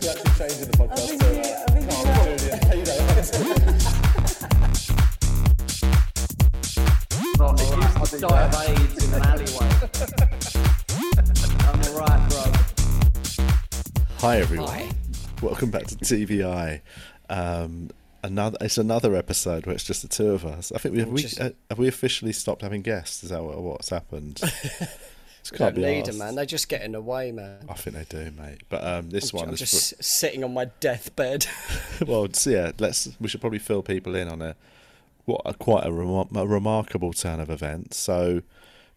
We're actually changing the podcast. think so, you- I think you Carl and Julian, hey, you know, I used to die of AIDS in an alleyway. I'm alright, bro. Hi everyone. Hi. Welcome back to TVI. Um, another it's another episode where it's just the two of us. I think we have we, Just- uh, have we officially stopped having guests. Is that what, what's happened? It's Don't need them, man. They just get in the way, man. I think they do, mate. But um, this one I'm is just sitting on my deathbed. well. So yeah, let's we should probably fill people in on a what a quite a, remar- a remarkable turn of events. So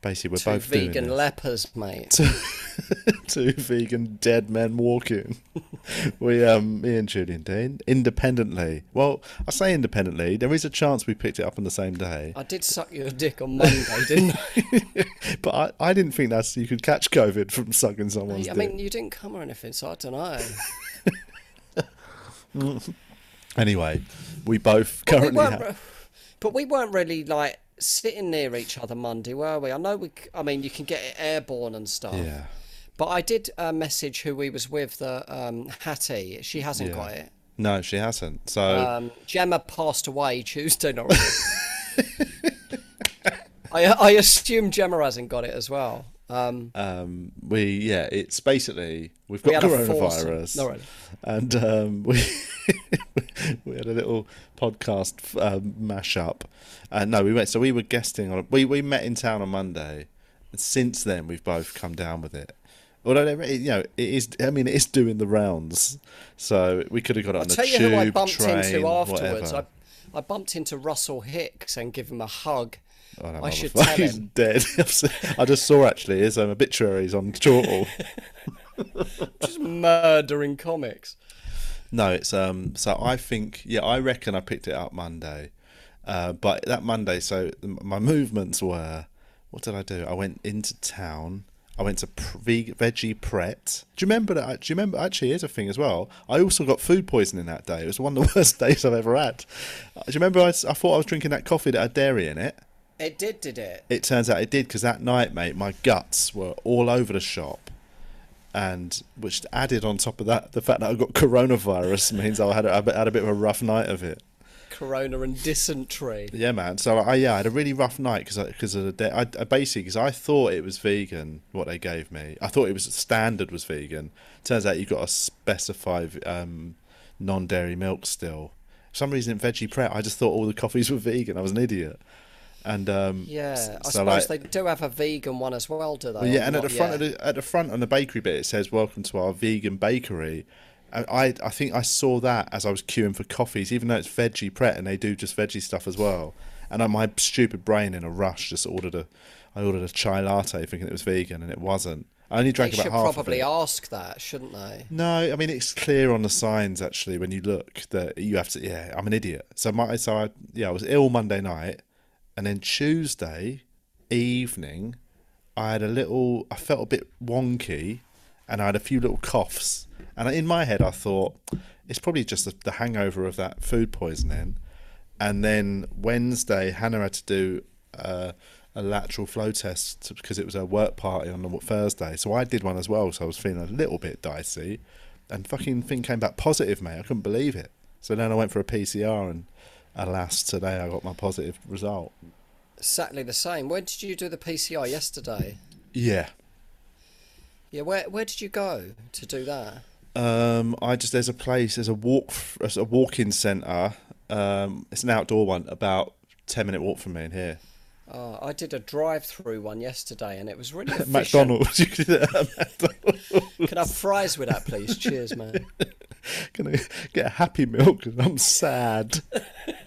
basically, we're Two both vegan lepers, mate. two vegan dead men walking. we, um, me and Julian Dean, independently. Well, I say independently. There is a chance we picked it up on the same day, I did suck your dick on Monday, didn't I? but I, I didn't think that's you could catch COVID from sucking someone's I dick. I mean, you didn't come or anything, so I don't know. Anyway, we both But currently have. but we weren't really like sitting near each other Monday, were we? I know we. I mean, you can get it airborne and stuff. Yeah, But I did uh, message who we was with, the um, Hattie. She hasn't Yeah. got it. no, she hasn't. So Um, Gemma passed away Tuesday night. I, I assume Gemma hasn't got it as well. Um, um, we, yeah, it's basically we've got foursome. coronavirus. No, right. and um, we we had a little podcast um, mash up. Uh, no, we went. So we were guesting on. We we met in town on Monday, and since then we've both come down with it. Although you know it is, I mean, it is doing the rounds. So we could have got it I'll on the tell you tube, who I bumped train, into afterwards. I, I bumped into Russell Hicks and give him a hug. Oh, no, I should tell he's him. dead. I just saw actually his um, obituaries on Chortle. Just murdering comics. No, it's um. So I think yeah, I reckon I picked it up Monday, uh, but that Monday. So my movements were, what did I do? I went into town. I went to pr- veg- veggie pret. Do you remember that? Do you remember? Actually, here's a thing as well. I also got food poisoning that day. It was one of the worst days I've ever had. Uh, Do you remember? I, I thought I was drinking that coffee that had dairy in it. It did, did it? It turns out it did because that night, mate, my guts were all over the shop, and which added on top of that the fact that I got coronavirus means I had a, I had a bit of a rough night of it. Corona and dysentery. Yeah, man. So I yeah, I had a really rough night because because of the day. I, I basically because I thought it was vegan what they gave me. I thought it was standard was vegan. Turns out you've got to specify um, non-dairy milk still. For some reason in veggie pret, I just thought all the coffees were vegan. I was an idiot. And um, Yeah, s- I so, suppose like- they do have a vegan one as well, do they? Well, yeah, and at the front of the at the front on the bakery bit, it says "Welcome to our vegan bakery." And I I think I saw that as I was queuing for coffees, even though it's veggie pret and they do just veggie stuff as well. And on my stupid brain, in a rush, just ordered a I ordered a chai latte thinking it was vegan, and it wasn't. I only drank should about half probably of it. ask that, shouldn't they? No, I mean it's clear on the signs actually when you look that you have to. Yeah, I'm an idiot. So my so I yeah I was ill Monday night, and then Tuesday evening, I had a little. I felt a bit wonky, and I had a few little coughs. And in my head, I thought it's probably just the, hangover of that food poisoning. And then Wednesday, Hannah had to do uh, a lateral flow test because it was a work party on Thursday. So I did one as well. So I was feeling a little bit dicey, and fucking thing came back positive, mate. I couldn't believe it. So then I went for a PCR, and alas, today I got my positive result. Exactly the same. Where did you do the PCR yesterday? Yeah. Yeah, where where did you go to do that? Um, I just there's a place, there's a walk, there's a walk-in centre. Um, it's an outdoor one, about ten minute walk from me in here. Oh, I did a drive-through one yesterday, and it was really efficient. McDonald's. You could do it at McDonald's. Can I have fries with that, please? Cheers, man. Can I get a Happy Milk? I'm sad.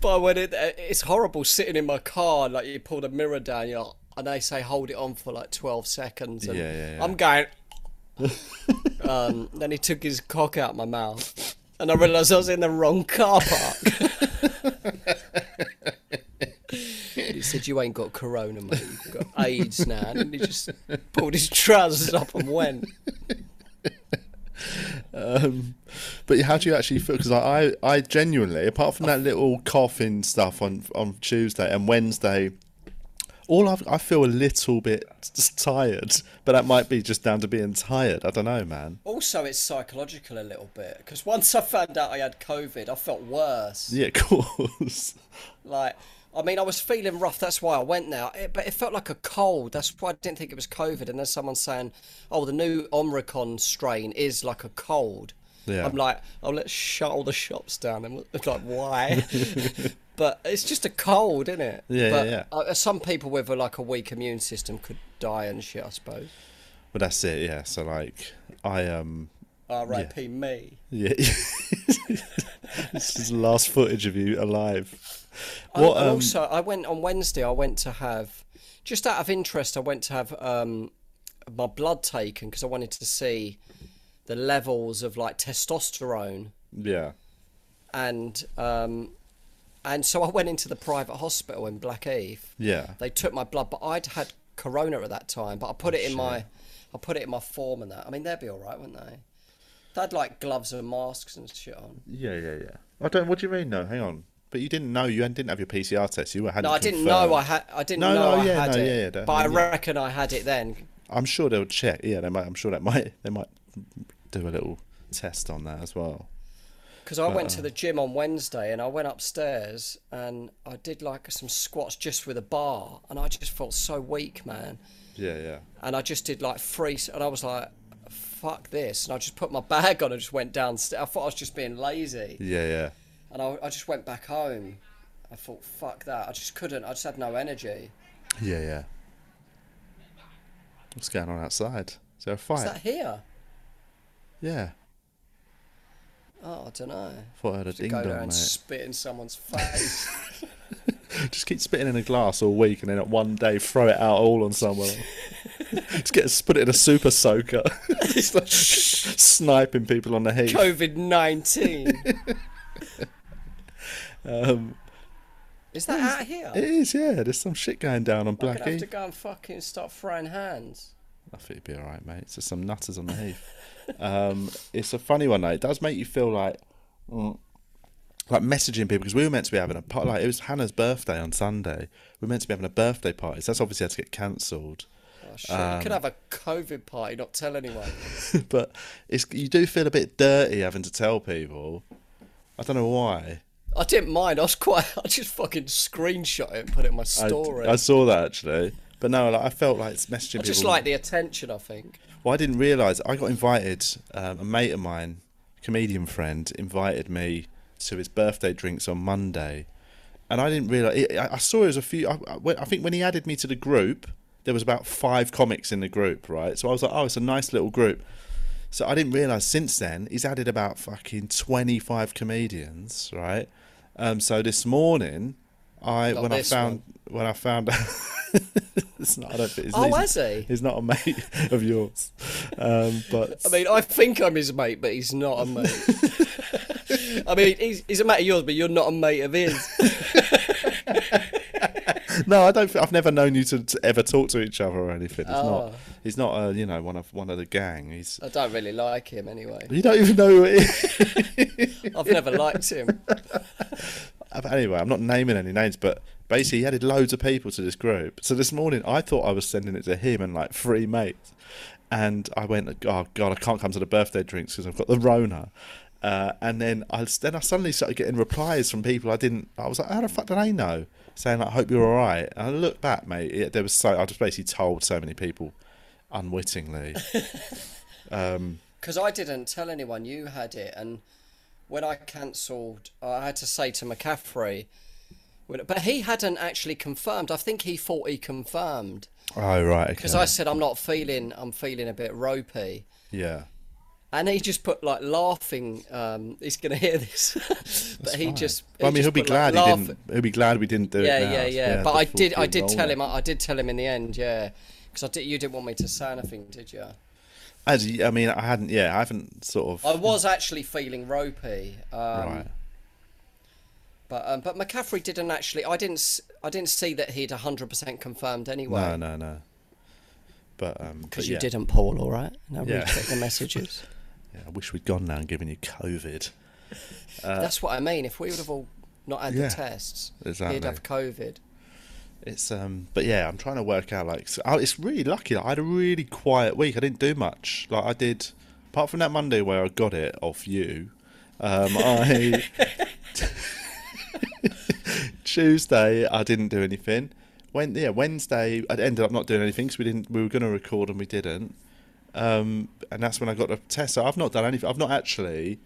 But when it, uh, it's horrible sitting in my car, like you pull the mirror down, you're, and they say hold it on for like twelve seconds, and Yeah, yeah, yeah. I'm going. um, then he took his cock out my mouth, and I realised I was in the wrong car park. he said, "You ain't got corona, mate. You've got AIDS now." And he just pulled his trousers up and went. Um, but how do you actually feel? Because I, I, genuinely, apart from that little coughing stuff on on Tuesday and Wednesday, All I've, I feel a little bit tired, but that might be just down to being tired. I don't know, man. Also, it's psychological a little bit because once I found out I had COVID, I felt worse. Yeah, of course. Like, I mean, I was feeling rough. That's why I went now. It, but it felt like a cold. That's why I didn't think it was COVID. And then someone saying, "Oh, the new Omicron strain is like a cold." Yeah. I'm like, "Oh, let's shut all the shops down." And it's like, why? but it's just a cold, isn't it? Yeah, but, yeah, Uh, some people with a, like a weak immune system could die and shit. I suppose. But that's it. Yeah. So like, I um, R.I.P. me. yeah. this is the last footage of you alive. Oh, What um, also, I went on Wednesday. I went to have, just out of interest, I went to have um, my blood taken because I wanted to see the levels of like testosterone, yeah. and um, and so I went into the private hospital in Blackheath. Yeah. They took my blood, but I'd had corona at that time. But I put it in shit. my, I put it in my form and that. I mean, they'd be all right, wouldn't they? They had like gloves and masks and shit on. Yeah, yeah, yeah. I don't. What do you mean? No, hang on. But you didn't know you didn't have your PCR test. You hadn't. No, I didn't confirmed. know I had. I didn't No, know no, I yeah, had no, it. yeah, yeah, but I reckon I had it then. I'm sure they'll check. Yeah, they might. I'm sure they might. They might do a little test on that as well. Because I went uh, to the gym on Wednesday and I went upstairs and I did like some squats just with a bar and I just felt so weak, man. Yeah, yeah. And I just did like three, and I was like, fuck this. And I just put my bag on and just went downstairs. I thought I was just being lazy. Yeah, yeah. And I, I just went back home. I thought, fuck that. I just couldn't. I just had no energy. Yeah, yeah. What's going on outside? Is there a fight? Is that here? Yeah. Oh, I don't know. Thought I heard a ding go there dong, and mate. spit in someone's face. Just keep spitting in a glass all week, and then at one day throw it out all on someone. Just get put it in a super soaker. It's like sniping people on the heath. COVID 19. Um, Is that out here? it is, yeah. There's some shit going down on I'm gonna have to go and fucking start throwing hands. I think it'd be all right, mate. It's just some nutters on the heath. um, it's a funny one, though. It does make you feel like, mm, like messaging people because we were meant to be having a party. Like it was Hannah's birthday on Sunday. We were meant to be having a birthday party. So that's obviously had to get cancelled. Oh, shit. you Um, could have a COVID party, not tell anyone. but it's you do feel a bit dirty having to tell people. I don't know why. I didn't mind. I was quite. I just fucking screenshot it and put it in my story. I I, saw that actually, but no, like, I felt like it's messaging I just people. like the attention. I think. Well, I didn't realise. I got invited. Um, a mate of mine, comedian friend, invited me to his birthday drinks on Monday, and I didn't realise. I, I saw it was a few. I, I, think when he added me to the group, there was about five comics in the group, right? So I was like, oh, it's a nice little group. So I didn't realise. Since then, he's added about fucking twenty-five comedians, right? Um, so this morning, I Not when I found when I found out. it's not, I don't think, it's, Oh, he's- has he? He's not a mate of yours, um, but I mean, I think I'm his mate, but he's not a mate. I mean, he's, he's a mate of yours, but you're not a mate of his. no, I don't. I've never known you to, to ever talk to each other or anything. It's Oh. not. He's not a you know one of one of the gang. He's. I don't really like him anyway. You don't even know who it is. I've never liked him. But anyway, I'm not naming any names, but basically he added loads of people to this group. So this morning I thought I was sending it to him and like three mates, and I went, oh god, I can't come to the birthday drinks because I've got the Rona. Uh, and then I then I suddenly started getting replies from people I didn't. I was like, how the fuck do they know? Saying like, I hope you're all right. And I look back, mate. It, there was so I just basically told so many people unwittingly. um, Because I didn't tell anyone you had it, and when I cancelled, I had to say to McCaffrey, but he hadn't actually confirmed. I think he thought he confirmed oh right, because okay. I said I'm not feeling. I'm feeling a bit ropey. yeah. And he just put like laughing. Um, he's gonna hear this, but he just. Well, I mean, just he'll be put, like, glad he didn't. He'll be glad we didn't do Yeah, it. now. yeah, yeah. But I did. I did tell him. I did tell him in the end. Yeah, because I did. You didn't want me to say anything, did you? As I mean, I hadn't. Yeah, I haven't sort of. I was actually feeling ropey. Um, right. But um, but McCaffrey didn't actually. I didn't. I didn't see that he'd hundred percent confirmed anyway. No, no, no. But um, Because you yeah. didn't, Paul. All right. Now Yeah. recheck the messages. Yeah, I wish we'd gone now and given you COVID. That's what I mean. If we would have all not had Uh, yeah, the tests, exactly. he'd have COVID. It's um, but yeah, I'm trying to work out like so, oh, it's really lucky. Like, I had a really quiet week. I didn't do much. Like I did, apart from that Monday where I got it off you. Um, I Tuesday I didn't do anything. When yeah Wednesday I ended up not doing anything because we didn't. We were going to record and we didn't. Um, and that's when I got the test. So I've not done anything. I've not actually.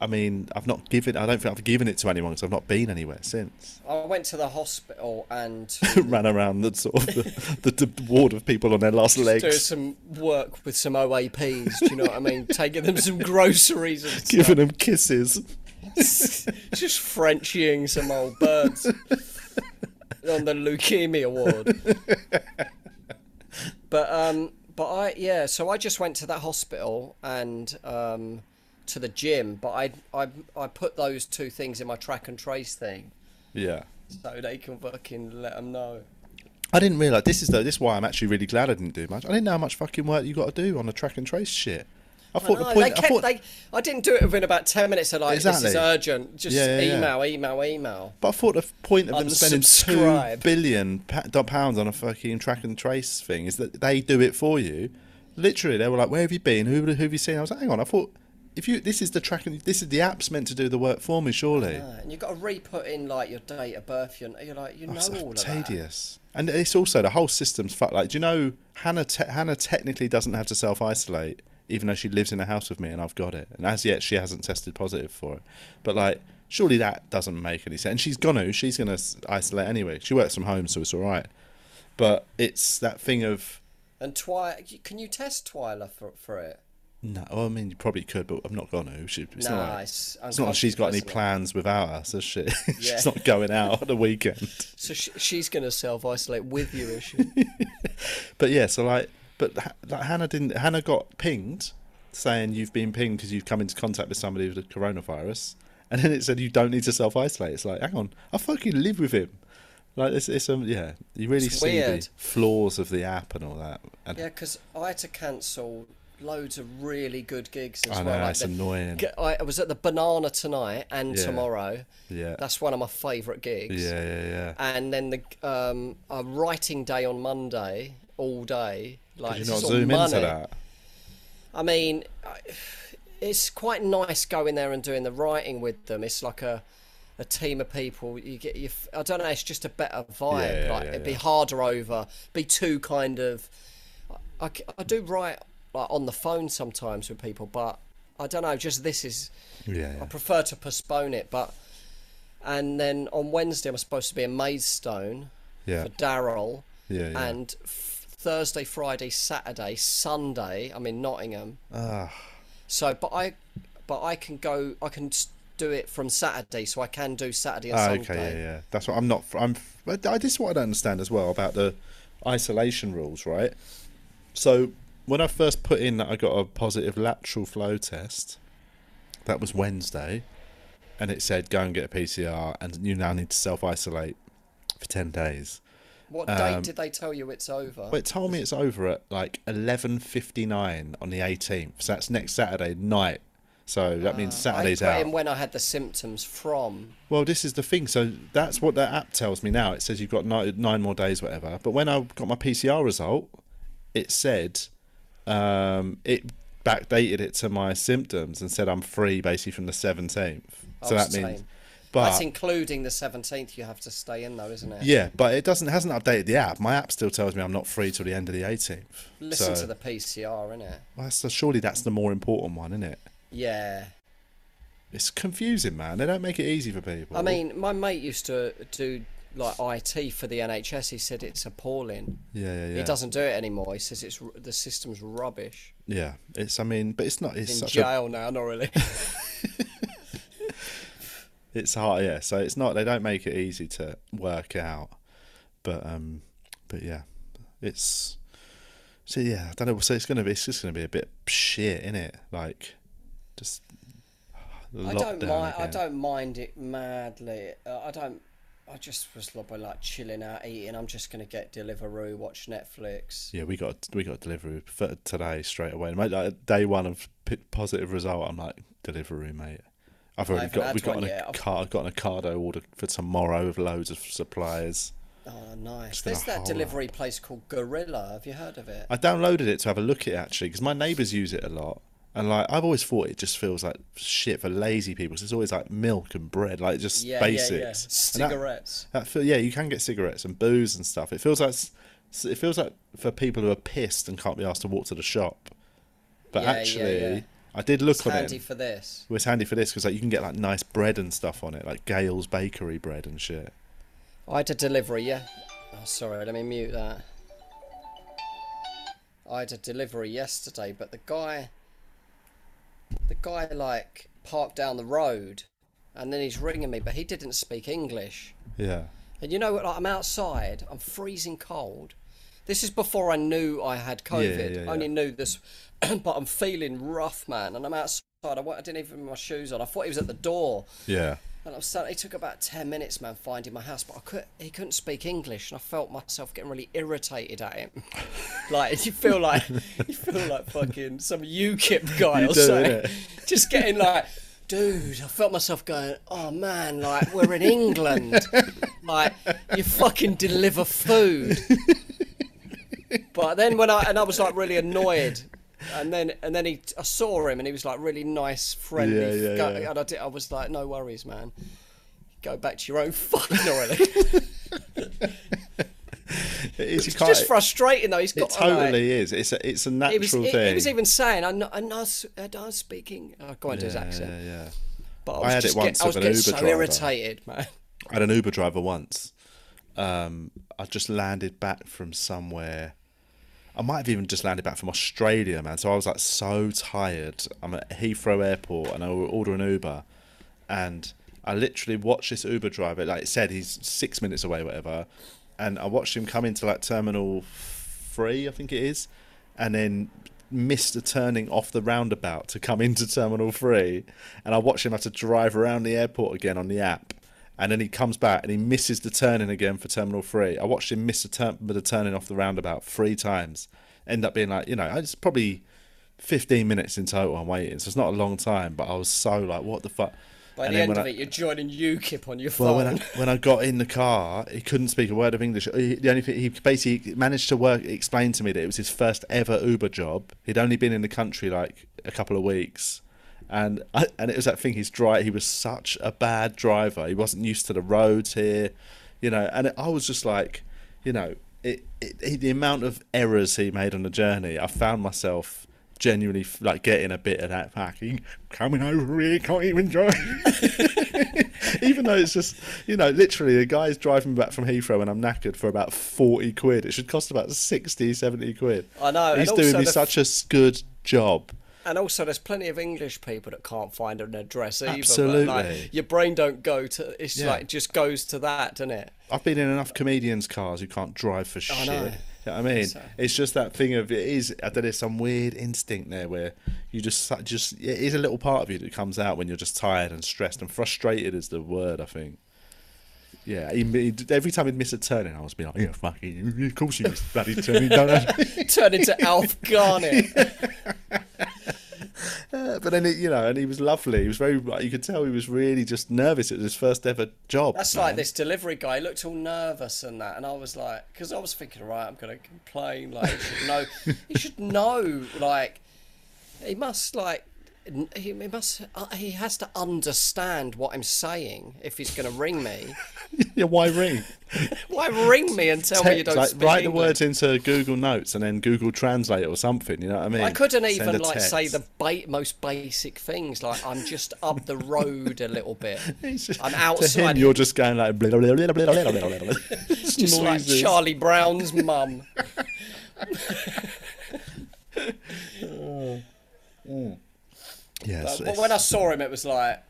I mean, I've not given. I don't think I've given it to anyone because I've not been anywhere since. I went to the hospital and Ran around the sort of the, the, the ward of people on their last doing legs, some work with some OAPs. Do you know what I mean? Taking them some groceries and stuff. giving them kisses. Just Frenching some old birds on the leukemia ward. but um, but I yeah, so I just went to that hospital and um, to the gym. But I I I put those two things in my track and trace thing, Yeah. so they can fucking let them know. I didn't realise this is though. This is why I'm actually really glad I didn't do much. I didn't know how much fucking work you got to do on the track and trace shit. I I, thought know, the oh, point. they I thought, they, I didn't do it within about ten minutes. They're like, "This is urgent. Just Yeah, yeah, yeah. email, email, email." but I thought the point of them spending two billion pounds on a fucking track and trace thing is that they do it for you. Literally, they were like, "Where have you been? Who, who have you seen?" I was like, "Hang on, I thought." If you, this is the track, and this is the app's meant to do the work for me, surely. Yeah, and you've got to re-put in like your date of birth. You're, you're like, you oh, know Oh, all of that. tedious. And it's also the whole system's fucked. Like, do you know Hannah? Te- Hannah technically doesn't have to self isolate, even though she lives in a house with me and I've got it. And as yet, she hasn't tested positive for it. But like, surely that doesn't make any sense. And she's gonna, she's gonna isolate anyway. She works from home, so it's all right. But it's that thing of And Twi, can you test Twyla for for it? no. Well, I mean, you probably could, but I'm not gonna. She, it's not like, Nice. it's not like she's got any plans without us, has she? Yeah. she's not going out on the weekend. So she, she's to self isolate with you, is she? But yeah, so like, but like Hannah didn't. Hannah got pinged saying you've been pinged because you've come into contact with somebody with the coronavirus, and then it said you don't need to self isolate. It's like, hang on, I fucking live with him. Like it's, it's um, yeah, you really It's see weird. the flaws of the app and all that. And yeah, because I had to cancel loads of really good gigs as I know well. like it's the- annoying. I was at the Banana tonight and Yeah. tomorrow. Yeah, That's one of my favourite gigs. yeah, yeah, yeah. And then the um, a writing day on Monday all day. Like you not zoom money. into that? I mean, it's quite nice going there and doing the writing with them. It's like a a team of people. You get you. I don't know. It's just a better vibe. Yeah, yeah, like yeah, it'd be harder over. Be too kind of. I, I do write like on the phone sometimes with people, but I don't know. Just this is. Yeah, I prefer to postpone it, but. And then on Wednesday, I'm supposed to be in Maidstone Yeah, for Daryl, yeah, yeah. and Thursday, Friday, Saturday, Sunday, I'm in Nottingham. Ah, So, but I, but I can go. I can do it from Saturday, so I can do Saturday and ah, Sunday. okay, yeah, yeah. That's what I'm not. I'm. I- this is what I don't understand as well about the isolation rules, right? So when I first put in that I got a positive lateral flow test, that was Wednesday, and it said go and get a PCR, and you now need to self isolate for ten days. What Um, date did they tell you it's over? Well, it told me it's over at like eleven fifty nine on the eighteenth. So that's next Saturday night. So that means Saturday's I out. when I had the symptoms from. Well, this is the thing. So that's what that app tells me now. It says you've got nine, nine more days, whatever. But when I got my PCR result, it said um, it backdated it to my symptoms and said I'm free basically from the 17th. So Oh, that same. means, but That's including the 17th. You have to stay in though, isn't it? yeah, but it doesn't hasn't updated the app. My app still tells me I'm not free till the end of the 18th. Listen so, to the PCR, innit? well, that's the, surely that's the more important one, isn't it? Yeah. It's confusing, man. They don't make it easy for people. I mean, my mate used to do like IT for the NHS. He said it's appalling. yeah, yeah, yeah. He doesn't do it anymore. He says it's the system's rubbish. Yeah, it's. I mean, but it's not. It's In such a jail now, not really. it's hard yeah so it's not they don't make it easy to work out but um but yeah it's so yeah i don't know so it's gonna be it's just gonna be a bit shit in it like just I don't mind. I don't mind it madly. Uh, I don't. I just was like, like chilling out, eating. I'm just gonna get Deliveroo, watch Netflix. yeah we got we got delivery for today straight away mate, like day one of positive result i'm like delivery mate i've already got had we got one an, I've- car got an ocado order for tomorrow with loads of suppliers Oh, nice. Just in a There's that delivery place called Gorilla. Have you heard of it? I downloaded it to have a look at it actually because my neighbours use it a lot, and like I've always thought it just feels like shit for lazy people. 'cause it's always like milk and bread, like just yeah, basics. yeah, yeah. And that- Cigarettes. That feel, yeah, you can get cigarettes and booze and stuff. It feels like it feels like for people who are pissed and can't be asked to walk to the shop. But Yeah, yeah, actually, yeah. I did look It's on handy it. for this. Well, it's handy for this because like you can get like nice bread and stuff on it, like Gail's bakery bread and shit. Oh, I had a delivery, yeah. Oh, sorry, let me mute that. I had a delivery yesterday, but the guy, the guy like parked down the road, and then he's ringing me, but he didn't speak English. Yeah, And you know what? Like, I'm outside. I'm freezing cold. This is before I knew I had COVID. yeah, I yeah. only knew this, but I'm feeling rough, man. And I'm outside. I, I didn't even have my shoes on. I thought he was at the door. yeah. And I was starting, it took about 10 minutes, man, finding my house, but I could, he couldn't speak English, and I felt myself getting really irritated at him. like, you feel like, you feel like fucking some UKIP guy You or do, something. Just getting like, dude, I felt myself going, oh man, like, we're in England. like, you fucking deliver food. But then when I, and I was like really annoyed. And then, and then he, I saw him, and he was like really nice, friendly. Yeah, yeah, go- yeah. And I, did, I was like, no worries, man. Go back to your own fucking already. It. It's can't. just frustrating though. He's got it totally is. It's a it's a natural was, he, thing. he was even saying, "I'm not, I'm not, I'm not speaking." I go into his accent, yeah, yeah. but I I was had it just once get, I was with an getting Uber so driver. irritated, man. I had an Uber driver once. Um, I just landed back from somewhere. I might have even just landed back from Australia, man. So I was like so tired. I'm at Heathrow Airport and I order an Uber, and I literally watched this Uber driver. Like it said, he's six minutes away, whatever. And I watched him come into like Terminal Three, I think it is, and then missed a turning off the roundabout to come into Terminal Three. And I watched him have to drive around the airport again on the app and then he comes back and he misses the turning again for Terminal Three. I watched him miss the turn, the turning off the roundabout three times. End up being like, you know, it's probably fifteen minutes in total. I'm waiting, so it's not a long time. But I was so like, what the fuck? By And the end of I- it, you're joining UKIP on your Well, phone. when I, when I got in the car, he couldn't speak a word of English. He, the only thing he basically managed to work explain to me that it was his first ever Uber job. He'd only been in the country like a couple of weeks, and I, and it was that thing. He's dry. He was such a bad driver. He wasn't used to the roads here, you know. And I was just like, you know, it, it, it the amount of errors he made on the journey. I found myself genuinely like getting a bit of that fucking coming over here can't even drive even though it's just you know literally the guy's driving back from Heathrow and I'm knackered for about 40 quid it should cost about 60 70 quid I know, he's doing me the- such a good job And also, there's plenty of English people that can't find an address either. Absolutely. like, your brain don't go to. It's Yeah. like just goes to that, doesn't it? I've been in enough comedians cars who can't drive for shit know. You know what I mean, So- it's just that thing of it is. I don't know, some weird instinct there where you just, just it is a little part of you that comes out when you're just tired and stressed and frustrated is the word. I think. Yeah, he, he, every time he'd miss a turning, I was being like, "Yeah, fucking, of course you missed bloody turning, don't I?" Turn into Alf Garnett. Uh, but then, it, you know, and he was lovely. He was very. You could tell he was really just nervous. It was his first ever job. That's man. like this delivery guy. He looked all nervous and that, and I was like, because I was thinking, right, I'm gonna complain. Like, he should know. he should know. Like, he must like he must uh, he has to understand what I'm saying if he's going to ring me. yeah, why ring? why ring me and tell Text, me you don't like, Write English? the words into Google Notes and then Google Translate or something. You know what I mean? I couldn't even like say the ba- most basic things. Like I'm just up the road a little bit. Just, I'm outside. Him, you're just going like it's just like Charlie Brown's mum. oh. mm. Yes, But when I saw him, it was like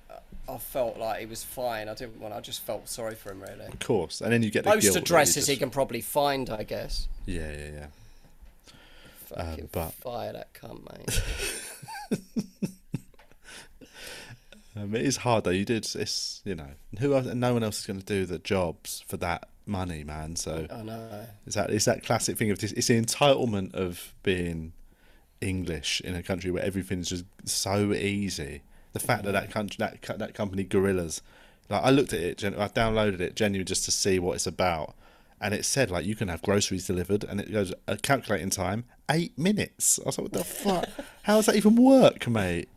I felt like he was fine. I didn't want. I just felt sorry for him really. of course, and then you get the Most guilt that you addresses he can probably find, I guess. Yeah, yeah, yeah. Fucking but- fire that cunt, mate. Um, it is hard though. You did. It's you know who else, no one else is going to do the jobs for that money, man. So I know. it's that it's that classic thing of this. It's the entitlement of being English in a country where everything's just so easy. The fact that that mm. country, that that company, Gorillas, like I looked at it, I downloaded it genuinely just to see what it's about, and it said like you can have groceries delivered, and it goes a calculating time eight minutes. I was like, what the fuck? How does that even work, mate?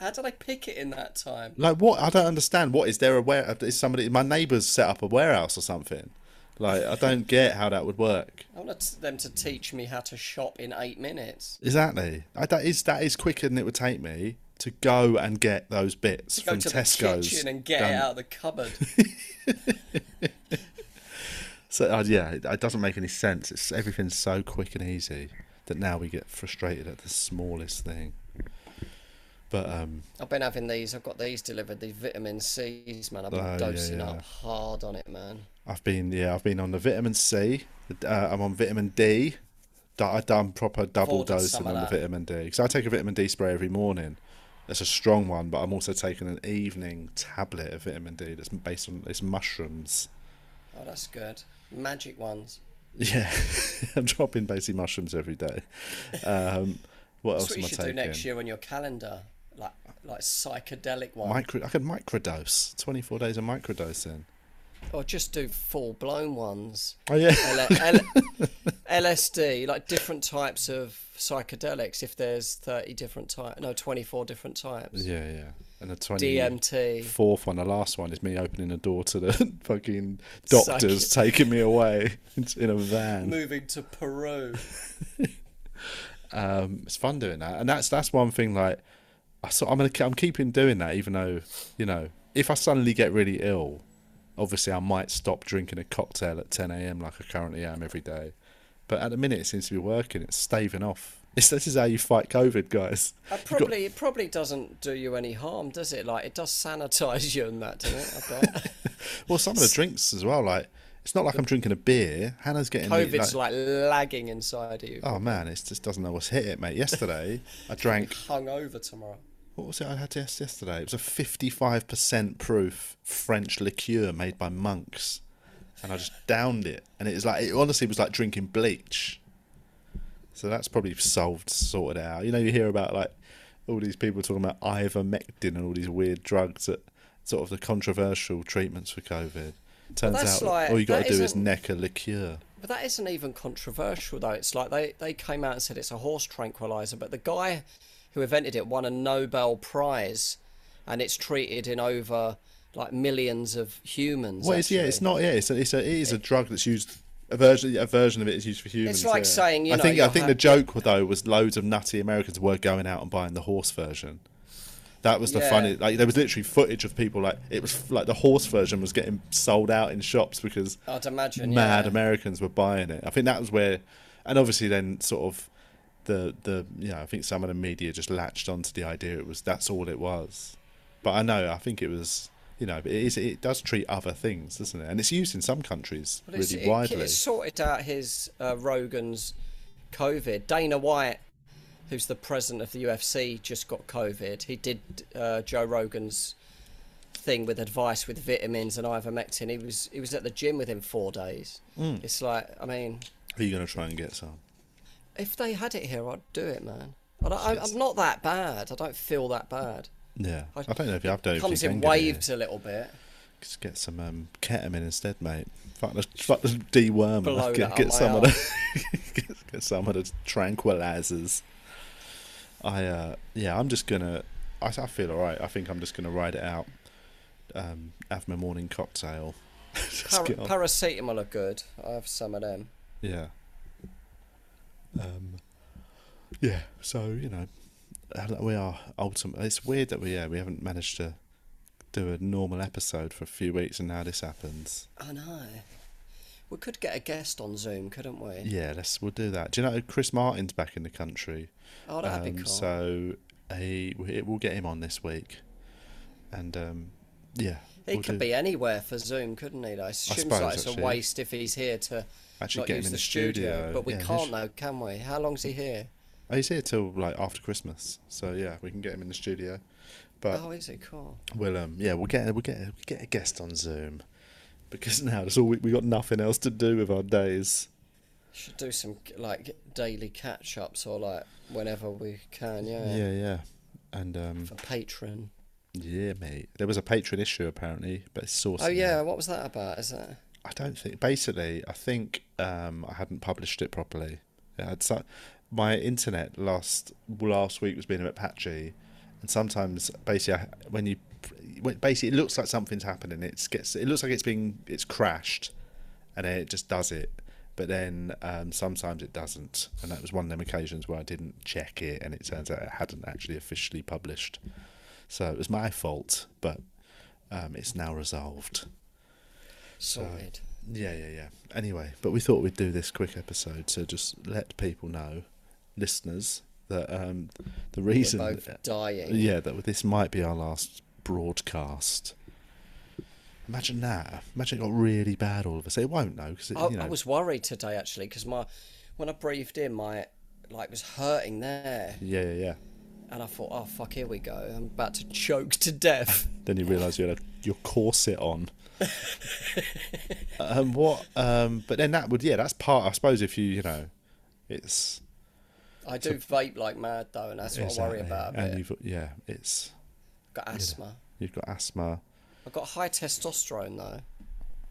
How did I pick it in that time? Like what? I don't understand. What is there a ware? Is somebody? My neighbours set up a warehouse or something. Like I don't get how that would work. I want them to teach me how to shop in eight minutes. Exactly. I, that is that is quicker than it would take me to go and get those bits Go from to Tesco's. the kitchen and get done. it out of the cupboard. So uh, yeah, it, it doesn't make any sense. It's everything's so quick and easy that now we get frustrated at the smallest thing. But um, I've been having these. I've got these delivered. These vitamin C's, man. I've been Oh, dosing yeah. up hard on it, man. I've been yeah, I've been on the vitamin C. Uh, I'm on vitamin D. I've done proper double dosing on the vitamin D because I take a vitamin D spray every morning. It's a strong one, but I'm also taking an evening tablet of vitamin D that's based on it's mushrooms. Oh, that's good. Magic ones. Yeah, I'm dropping basically mushrooms every day. Um, what That's else what am you I should taking? do next year on your calendar, like like psychedelic one, Micro, I could microdose. 24 days of microdosing. or just do full blown ones. Oh yeah. L- L- LSD, like different types of psychedelics. If there's thirty different types, no, twenty four different types. Yeah, yeah. And the 20 DMT. fourth one, the last one, is me opening the door to the fucking doctors Psych- taking me away in a van. Moving to Peru. Um, it's fun doing that, and that's that's one thing. Like, I so I'm gonna I'm keeping doing that, even though you know, if I suddenly get really ill, obviously I might stop drinking a cocktail at 10 a.m. like I currently am every day. But at the minute, it seems to be working. It's staving off. It's, this is how you fight COVID, guys. Uh, probably it probably doesn't do you any harm, does it? Like it does sanitize you and that, doesn't it? Well, some of the drinks as well. Like, it's not like I'm drinking a beer. Hannah's getting COVID's like, lagging inside of you. Oh man, it just doesn't know what's hit it, mate. Yesterday, I drank. Hung over tomorrow. What was it I had yes- yesterday? It was a 55% proof French liqueur made by monks, and I just downed it, and it was like it honestly was like drinking bleach. So that's probably solved, sorted out. You know, you hear about like all these people talking about ivermectin and all these weird drugs that sort of the controversial treatments for COVID. Turns out like- all you got to do is neck a liqueur. But that isn't even controversial, though. It's like they, they came out and said it's a horse tranquilizer, but the guy who invented it won a Nobel Prize, and it's treated in over like millions of humans. Well, it's, yeah, it's not. Yeah, it's a, it's a, it is a drug that's used. A version, a version of it is used for humans. It's like yeah. saying, you I think, I think the joke though was loads of nutty Americans were going out and buying the horse version. That was the Yeah. funny. Like there was literally footage of people like it was like the horse version was getting sold out in shops because I'd imagine. mad yeah. Americans were buying it. I think that was where, and obviously then sort of the the you know I think some of the media just latched onto the idea it was that's all it was. But I know I think it was you know it is it does treat other things doesn't it? And it's used in some countries really it, widely. it sorted out his uh, Rogan's COVID. Dana White, who's the president of the UFC, just got COVID. He did uh, Joe Rogan's thing with advice with vitamins and ivermectin. He was he was at the gym with him four days. Mm. It's like I mean, Are you going to try and get some? If they had it here, I'd do it, man. I, I, I'm not that bad. I don't feel that bad. Yeah, I- I, don't know if you have to. Comes in waves a little bit. Just get some um, ketamine instead, mate. Fuck the, fuck the dewormer. Get, get some of the get, get some of the tranquilizers. I uh, yeah, I'm just gonna. I, I feel alright. I think I'm just gonna ride it out. Um, have my morning cocktail. Par- paracetamol are good. I have some of them. Yeah. Um, yeah. So you know, uh, we are ultimately. It's weird that we yeah we haven't managed to do a normal episode for a few weeks, and now this happens. I know. We could get a guest on Zoom, couldn't we? Yeah, let's we'll do that. Do you know Chris Martin's back in the country? Oh, that'd be Um, cool. So he we- we'll get him on this week, and um, yeah, He we'll could do- be anywhere for Zoom, couldn't he? Though? It seems suppose, like it's actually. a waste if he's here to actually get him in the, the studio. But we Yeah, can't though, can we? How long's he here? Oh, he's here till like after Christmas, so yeah, we can get him in the studio. But oh, is it cool? We'll um yeah we'll get we'll get we'll get a guest on Zoom because now that's all we we got nothing else to do with our days. Should do some like daily catch ups or like whenever we can. Yeah. Yeah, yeah, and um For Patreon. yeah, mate. There was a Patreon issue apparently, but it's sourcing. Oh yeah, what was that about? Is that? I don't think. Basically, I think um, I hadn't published it properly. My internet last last week was being a bit patchy, and sometimes basically I, when you when, basically it looks like something's happening. It gets it looks like it's being it's crashed, and it just does it. But then um, sometimes it doesn't, and that was one of them occasions where I didn't check it, and it turns out it hadn't actually officially published. So it was my fault, but um, it's now resolved. Sorted. Yeah, yeah, yeah. Anyway, but we thought we'd do this quick episode to just let people know, listeners, that um, the reason, We're both dying. yeah, that this might be our last broadcast. Imagine that. Imagine it got really bad all of a sudden. It won't though, because I, you know. I was worried today actually because my when I breathed in, my like was hurting there, Yeah, yeah, yeah. and I thought, oh fuck, here we go. I'm about to choke to death. Then you realise you had a, your corset on. um, what? Um, but then that would, yeah, that's part. I suppose if you, you know, it's I do vape like mad though, and that's what I worry about a And bit. you've, yeah, it's Got asthma. you've got asthma. I've got high testosterone though.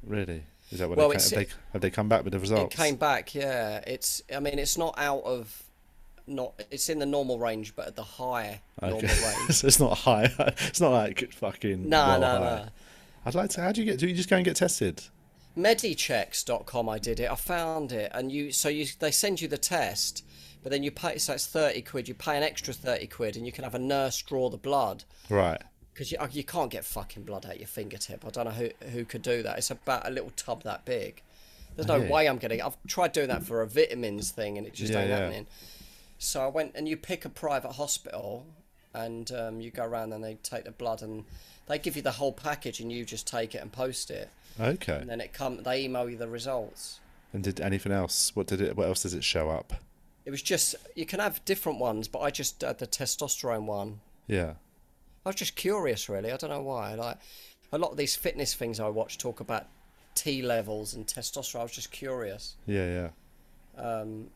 Really? Is that what Well, they, have, they, have they come back with the results? It came back, yeah. It's I mean it's not out of not it's in the normal range, but at the high normal range. so it's not high. It's not like fucking. No, no, high. no. I'd like to. How do you get? Do you just go and get tested? Medichecks.com I did it. I found it and you so you they send you the test, but then you pay so it's 30 quid, you pay an extra 30 quid and you can have a nurse draw the blood. Right. Because you, you can't get fucking blood out your fingertip. I don't know who who could do that. It's about a little tub that big. There's no way I'm getting. I've tried doing that for a vitamins thing, and it just Yeah, ain't yeah. happening. So I went, and you pick a private hospital, and um, you go around, and they take the blood, and they give you the whole package, and you just take it and post it, Okay. and then it come. They email you the results. And did anything else? What did it? What else does it show up? It was just you can have different ones, but I just had the testosterone one. Yeah. I was just curious, really. I don't know why. Like a lot of these fitness things I watch talk about T levels and testosterone. I was just curious. Yeah. Yeah. Um,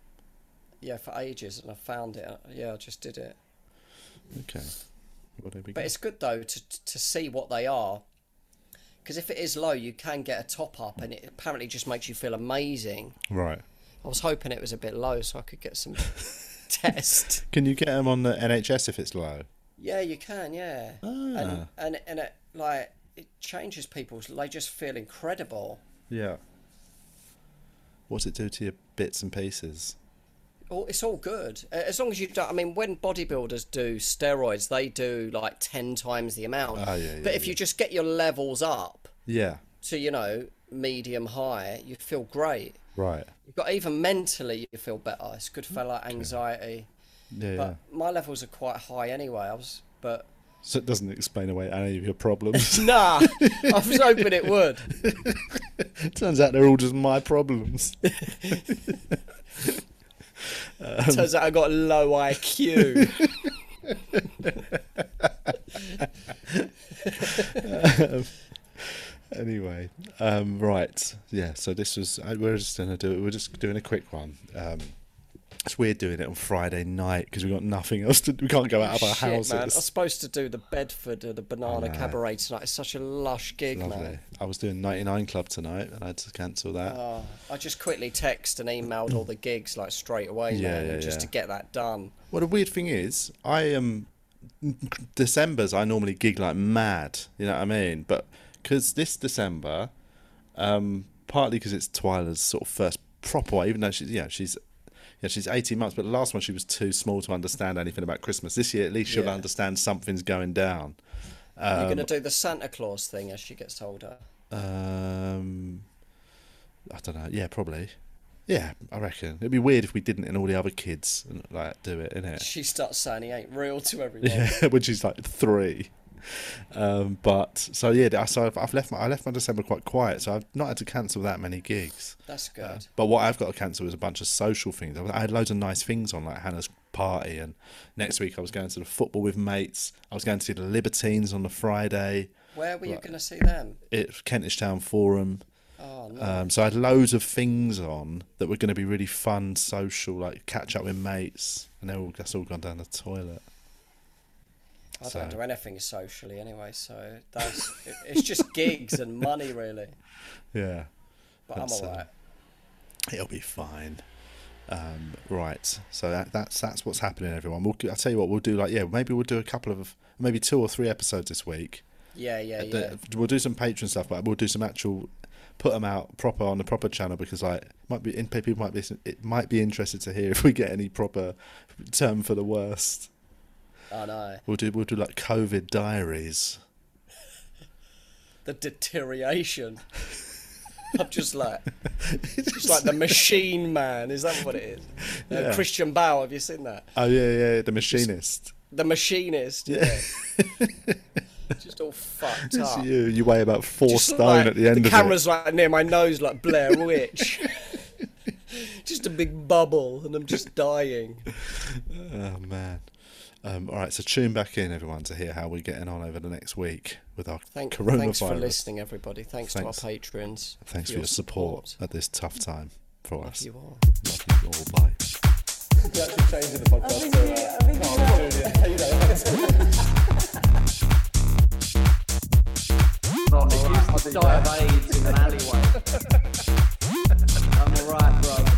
yeah, for ages, and I found it. Yeah, I just did it. Okay. Well, there we But it's good though to to see what they are, because if it is low, you can get a top up, and it apparently just makes you feel amazing. Right. I was hoping it was a bit low, so I could get some test. Can you get them on the NHS if it's low? Yeah, you can. Yeah, Ah. and and and it like it changes people's. They just feel incredible. Yeah. What's it do to your bits and pieces? All, it's all good as long as you don't. I mean, when bodybuilders do steroids, they do like ten times the amount. Oh, yeah, but yeah, if you just get your levels up Yeah. to you know medium high, you feel great. Right. You've got even mentally, you feel better. It's good for like anxiety. Yeah. yeah. But my levels are quite high anyway. I was, but So it doesn't explain away any of your problems. nah, I was hoping it would. Turns out they're all just my problems. Turns out I got low IQ. Anyway, um, right, yeah. So this was we're just gonna do. We're just doing a quick one. Um, it's weird doing it on Friday night because we got nothing else to. We can't go out of our Shit, houses. man. I was supposed to do the Bedford or the Banana. Cabaret tonight. It's such a lush gig, Lovely. man. I was doing 99 Club tonight and I had to cancel that. Oh, I just quickly text and emailed all the gigs like straight away, Yeah, man, yeah, just yeah. to get that done. Well, the weird thing is, I am. December's I normally gig like mad, you know what I mean? But because this December, um, partly because it's Twyla's sort of first proper even though she's, yeah, she's. Yeah, she's 18 months, but the last one she was too small to understand anything about Christmas. This year, at least she'll Yeah. understand something's going down. You're Um, going to do the Santa Claus thing as she gets older. Um, I don't know. Yeah, probably. Yeah, I reckon it'd be weird if we didn't, and all the other kids like do it, innit? She starts saying he ain't real to everyone. Yeah, when she's like three. Um, but so yeah, so I've, I've left my I left my December quite quiet, so I've not had to cancel that many gigs. That's good. But what I've got to cancel is a bunch of social things. I had loads of nice things on, like Hannah's party, and next week I was going to the football with mates. I was going to see the Libertines on the Friday Where were you going to see them? at Kentish Town Forum. Oh, no. Um, so I had loads of things on that were going to be really fun, social, like catch up with mates, and they're all that's all gone down the toilet. I so- don't do anything socially anyway, so that's it, it's just gigs and money, really. Yeah. but I'm uh, alright. It'll be fine. Um, right. So that, that's that's what's happening, everyone. We'll, I'll tell you what we'll do. Like, yeah, maybe we'll do a couple of, maybe two or three episodes this week. Yeah, yeah, yeah. We'll do some Patreon stuff, but we'll do some actual, put them out proper on the proper channel because like might be in people might be it might be interested to hear if we get any proper term for the worst. I know. We'll do we'll do like COVID diaries. The deterioration. I'm just like, just like the machine man. Is that what it is? Uh, Christian Bale. Have you seen that? Oh yeah, yeah, the machinist. The machinist. Yeah. just all fucked It's up. you. You weigh about four Just stone like- at the end the of it. The camera's like near my nose, like Blair Witch. just a big bubble, and I'm just dying. Oh man. Um, all right, so tune back in, everyone, to hear how we're getting on over the next week with our Thank, coronavirus. Thanks for listening, everybody. Thanks, thanks. to our patrons. Thanks for, your, your support, support, at this tough time for Love us. You all. Love you all. Bye. are. I'm alright, bro.